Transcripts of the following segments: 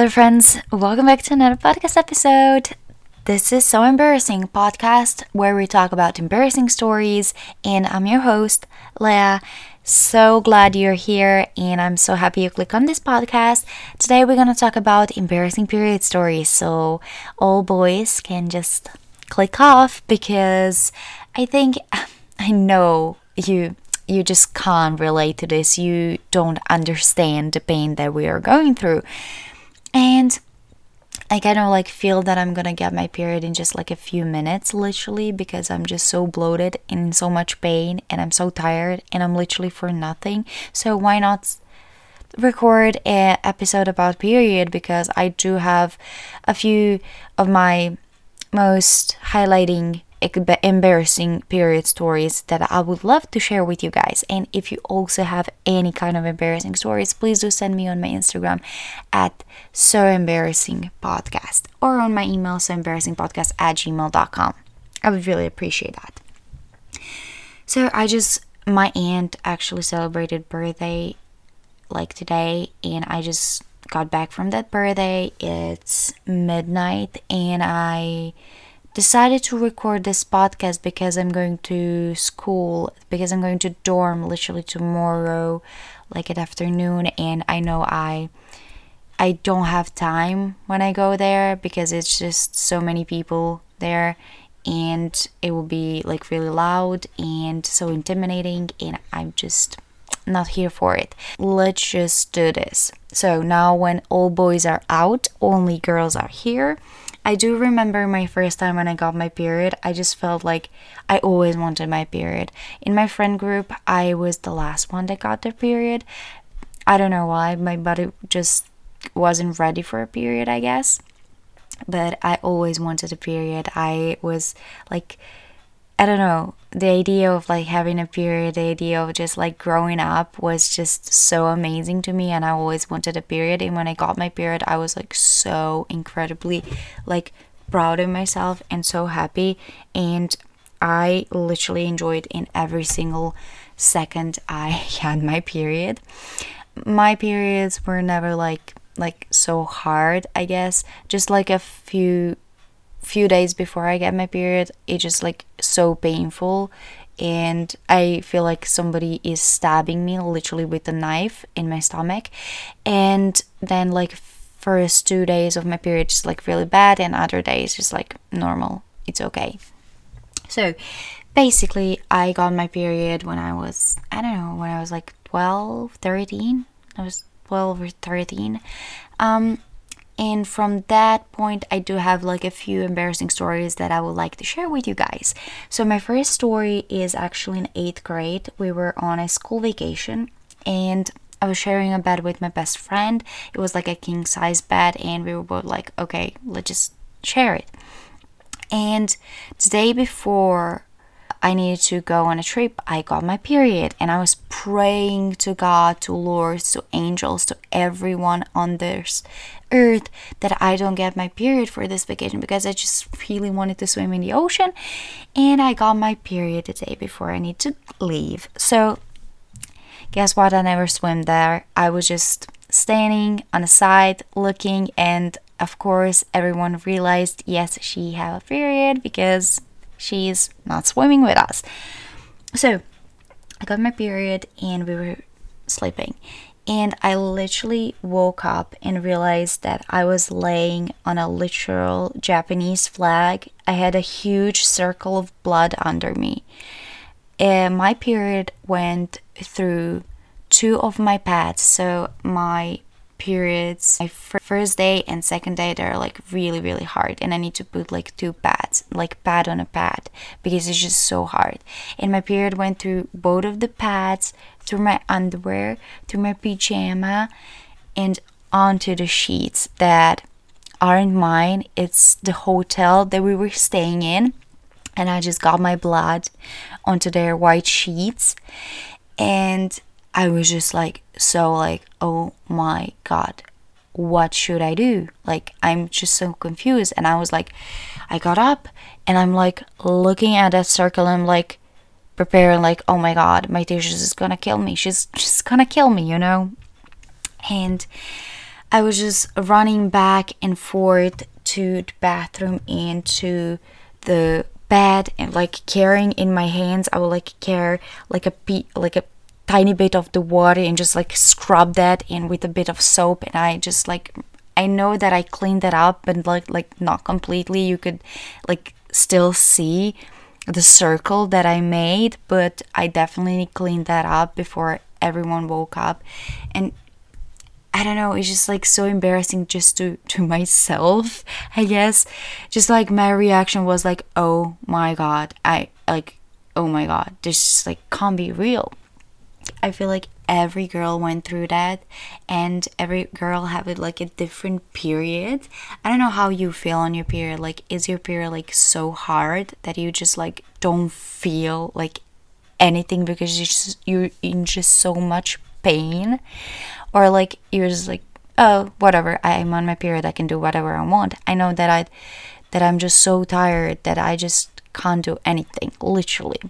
hello, friends. Welcome back to another podcast episode. This is So Embarrassing podcast where we talk about embarrassing stories, and I'm your host, Leah. So glad you're here, and I'm so happy you click on this podcast. Today, we're gonna talk about embarrassing period stories, so all boys can just click off because I think I know you you just can't relate to this. You don't understand the pain that we are going through. And I kind of like feel that I'm gonna get my period in just like a few minutes, literally, because I'm just so bloated and in so much pain and I'm so tired and I'm literally for nothing. So why not record an episode about period because I do have a few of my most highlighting embarrassing period stories that I would love to share with you guys. And if you also have any kind of embarrassing stories, please do send me on my Instagram at so embarrassing podcast or on my email so embarrassing podcast at gmail.com. I would really appreciate that. So I just my aunt actually celebrated birthday like today and I just got back from that birthday. It's midnight and I decided to record this podcast because I'm going to school, because I'm going to dorm literally tomorrow, like at afternoon, and I know I I don't have time when I go there because it's just so many people there and it will be like really loud and so intimidating and I'm just not here for it. Let's just do this. So now when all boys are out, only girls are here. I do remember my first time when I got my period. I just felt like I always wanted my period. In my friend group, I was the last one that got their period. I don't know why. My body just wasn't ready for a period, I guess. But I always wanted a period. I was like I don't know, the idea of like having a period, the idea of just like growing up was just so amazing to me and I always wanted a period and when I got my period I was like so incredibly like proud of myself and so happy and I literally enjoyed in every single second I had my period. My periods were never like like so hard, I guess. Just like a few few days before I get my period, it's just like so painful and I feel like somebody is stabbing me literally with a knife in my stomach. And then like first two days of my period just like really bad and other days just like normal. It's okay. So basically I got my period when I was I don't know, when I was like 12, 13. I was 12 or 13. Um and from that point, I do have like a few embarrassing stories that I would like to share with you guys. So, my first story is actually in eighth grade. We were on a school vacation and I was sharing a bed with my best friend. It was like a king size bed, and we were both like, okay, let's just share it. And the day before I needed to go on a trip, I got my period and I was praying to God, to lords, to angels, to everyone on this earth that I don't get my period for this vacation because I just really wanted to swim in the ocean and I got my period the day before I need to leave. So guess what? I never swim there. I was just standing on the side looking and of course everyone realized yes she had a period because she's not swimming with us. So I got my period and we were sleeping. And I literally woke up and realized that I was laying on a literal Japanese flag. I had a huge circle of blood under me. And my period went through two of my pads. So my periods my first day and second day they're like really really hard and i need to put like two pads like pad on a pad because it's just so hard. And my period went through both of the pads through my underwear through my pajama and onto the sheets that aren't mine. It's the hotel that we were staying in and i just got my blood onto their white sheets. And I was just like so like oh my god what should I do? Like I'm just so confused. And I was like I got up and I'm like looking at that circle and I'm like preparing like oh my god my teacher is gonna kill me. She's just gonna kill me you know? And I was just running back and forth to the bathroom and to the bed and like carrying in my hands. I would like carry like a pe- like a tiny bit of the water and just like scrub that in with a bit of soap and I just like I know that I cleaned that up but like like not completely you could like still see the circle that I made but I definitely cleaned that up before everyone woke up and I don't know, it's just like so embarrassing just to to myself, I guess. Just like my reaction was like, "Oh my god." I like, "Oh my god. This just like can't be real." I feel like every girl went through that and every girl have it like a different period. I don't know how you feel on your period. Like is your period like so hard that you just like don't feel like anything because you you're in just so much pain? Or like you're just like oh whatever. I'm on my period. I can do whatever i want. I know that i that i'm just so tired that i just can't do anything literally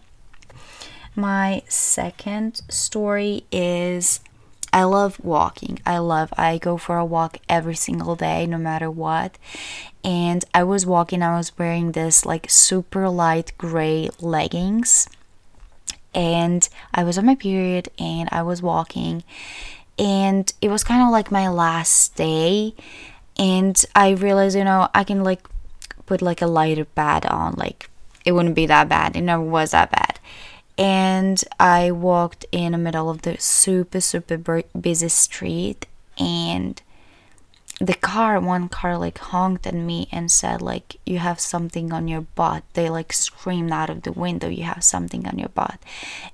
my second story is I love walking. I love I go for a walk every single day no matter what. And I was walking, I was wearing this like super light gray leggings. And I was on my period and I was walking and it was kind of like my last day and i realized you know i can like put like a lighter pad on like it wouldn't be that bad it never was that bad and i walked in the middle of the super super busy street and the car one car like honked at me and said like you have something on your butt they like screamed out of the window you have something on your butt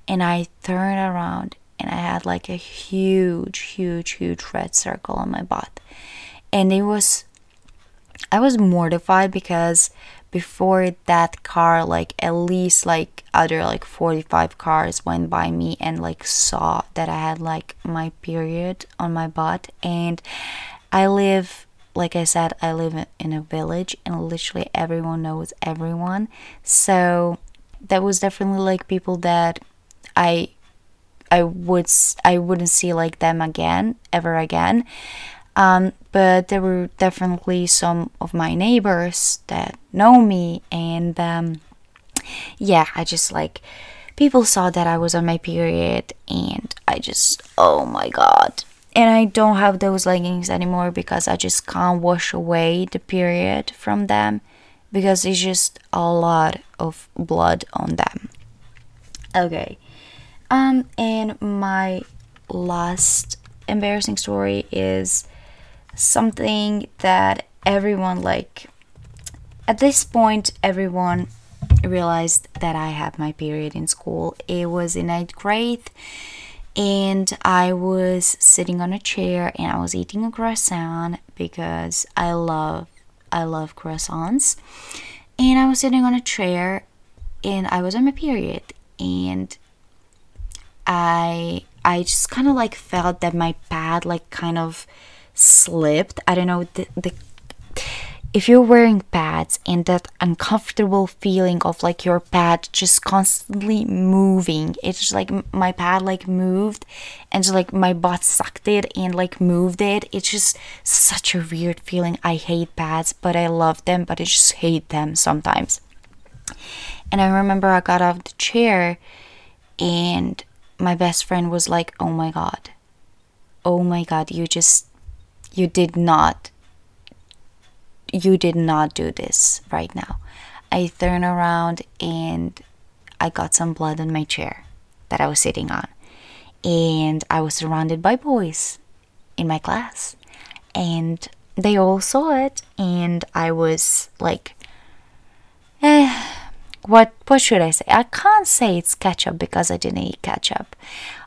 and i turned around and I had like a huge, huge, huge red circle on my butt. And it was, I was mortified because before that car, like at least like other like 45 cars went by me and like saw that I had like my period on my butt. And I live, like I said, I live in a village and literally everyone knows everyone. So that was definitely like people that I I would I wouldn't see like them again ever again. Um, but there were definitely some of my neighbors that know me, and um, yeah, I just like people saw that I was on my period, and I just oh my god. And I don't have those leggings anymore because I just can't wash away the period from them because it's just a lot of blood on them. Okay, um, and my last embarrassing story is something that everyone like at this point everyone realized that I had my period in school. It was in ninth grade and I was sitting on a chair and I was eating a croissant because I love I love croissants. And I was sitting on a chair and I was on my period and I I just kind of like felt that my pad like kind of slipped. I don't know the, the if you're wearing pads and that uncomfortable feeling of like your pad just constantly moving it's just like my pad like moved and just like my butt sucked it and like moved it it's just such a weird feeling i hate pads but i love them but i just hate them sometimes and i remember i got off the chair and my best friend was like, "Oh my god. Oh my god, you just you did not you did not do this right now." I turned around and I got some blood on my chair that I was sitting on. And I was surrounded by boys in my class. And they all saw it and I was like eh what what should I say? I can't say it's ketchup because I didn't eat ketchup.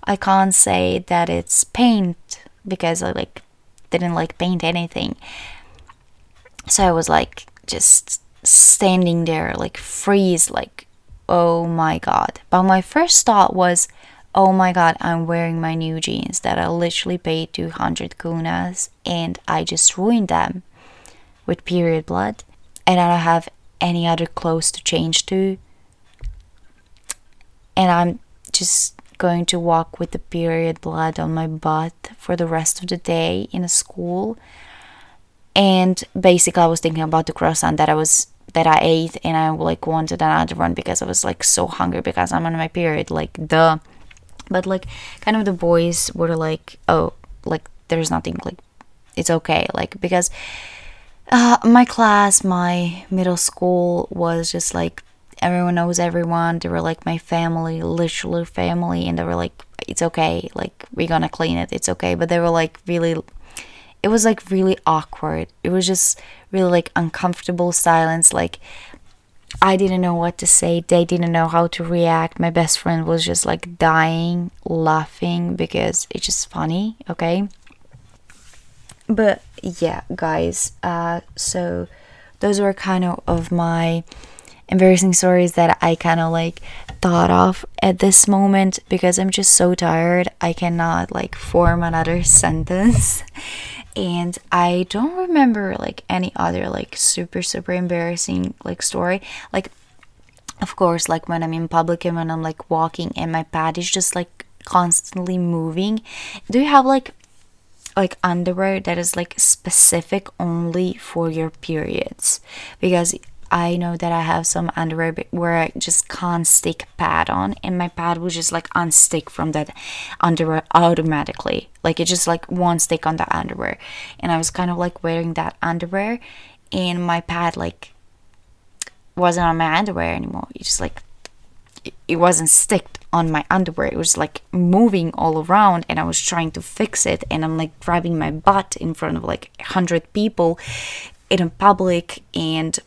I can't say that it's paint because I like didn't like paint anything. So I was like just standing there like freeze like oh my god. But my first thought was oh my god, I'm wearing my new jeans that I literally paid 200 kunas and I just ruined them with period blood and I don't have any other clothes to change to. And I'm just going to walk with the period blood on my butt for the rest of the day in a school. And basically, I was thinking about the croissant that I was that I ate, and I like wanted another one because I was like so hungry because I'm on my period, like duh. But like, kind of the boys were like, oh, like there's nothing like, it's okay, like because uh, my class, my middle school was just like everyone knows everyone. They were like my family, literally family, and they were like, it's okay, like we're gonna clean it, it's okay. But they were like really, it was like really awkward. It was just really like uncomfortable silence. Like I didn't know what to say. They didn't know how to react. My best friend was just like dying, laughing because it's just funny, okay? But yeah, guys, uh, so those were kind of of my embarrassing stories that I kind of like thought of at this moment because I'm just so tired. I cannot like form another sentence. and I don't remember like any other like super super embarrassing like story. Like of course like when I'm in public and when I'm like walking and my pad is just like constantly moving. Do you have like like underwear that is like specific only for your periods because I know that I have some underwear where I just can't stick pad on, and my pad will just like unstick from that underwear automatically. Like it just like won't stick on the underwear, and I was kind of like wearing that underwear, and my pad like wasn't on my underwear anymore. It just like it wasn't sticked on my underwear. It was like moving all around and I was trying to fix it and I'm like grabbing my butt in front of like hundred people in a public and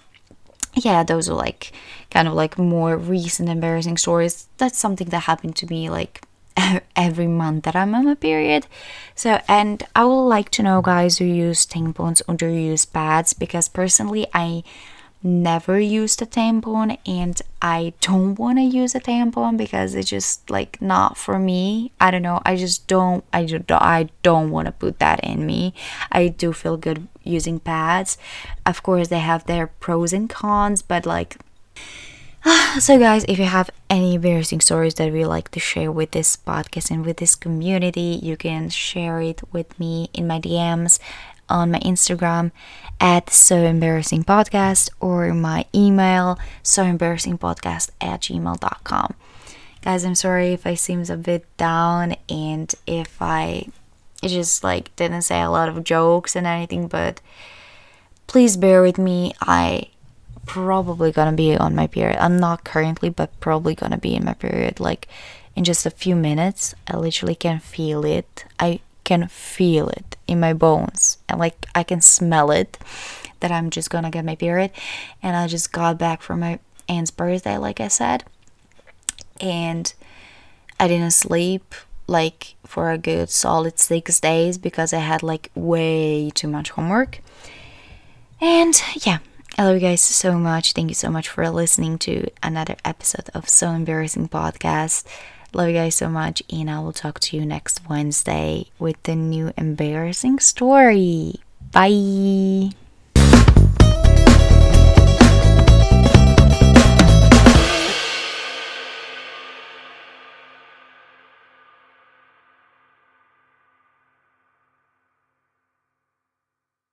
yeah, those are like kind of like more recent embarrassing stories. That's something that happened to me like every month that I'm on a period. So, and I would like to know, guys, who use tampons or do you use pads? Because personally, I never used a tampon and I don't want to use a tampon because it's just like not for me. I don't know. I just don't I just I don't want to put that in me. I do feel good using pads. Of course, they have their pros and cons, but like so guys if you have any embarrassing stories that we like to share with this podcast and with this community you can share it with me in my dms on my Instagram at so embarrassing podcast or my email so embarrassing podcast at gmail.com. Guys, I'm sorry if I seems a bit down and if I it just like didn't say a lot of jokes and anything, but please bear with me. I probably gonna be on my period. I'm not currently, but probably gonna be in my period like in just a few minutes. I literally can feel it. I can feel it in my bones and like I can smell it that I'm just gonna get my period. And I just got back from my aunt's birthday, like I said, and I didn't sleep like for a good solid six days because I had like way too much homework. And yeah, I love you guys so much. Thank you so much for listening to another episode of So Embarrassing Podcast. Love you guys so much, and I will talk to you next Wednesday with the new embarrassing story. Bye.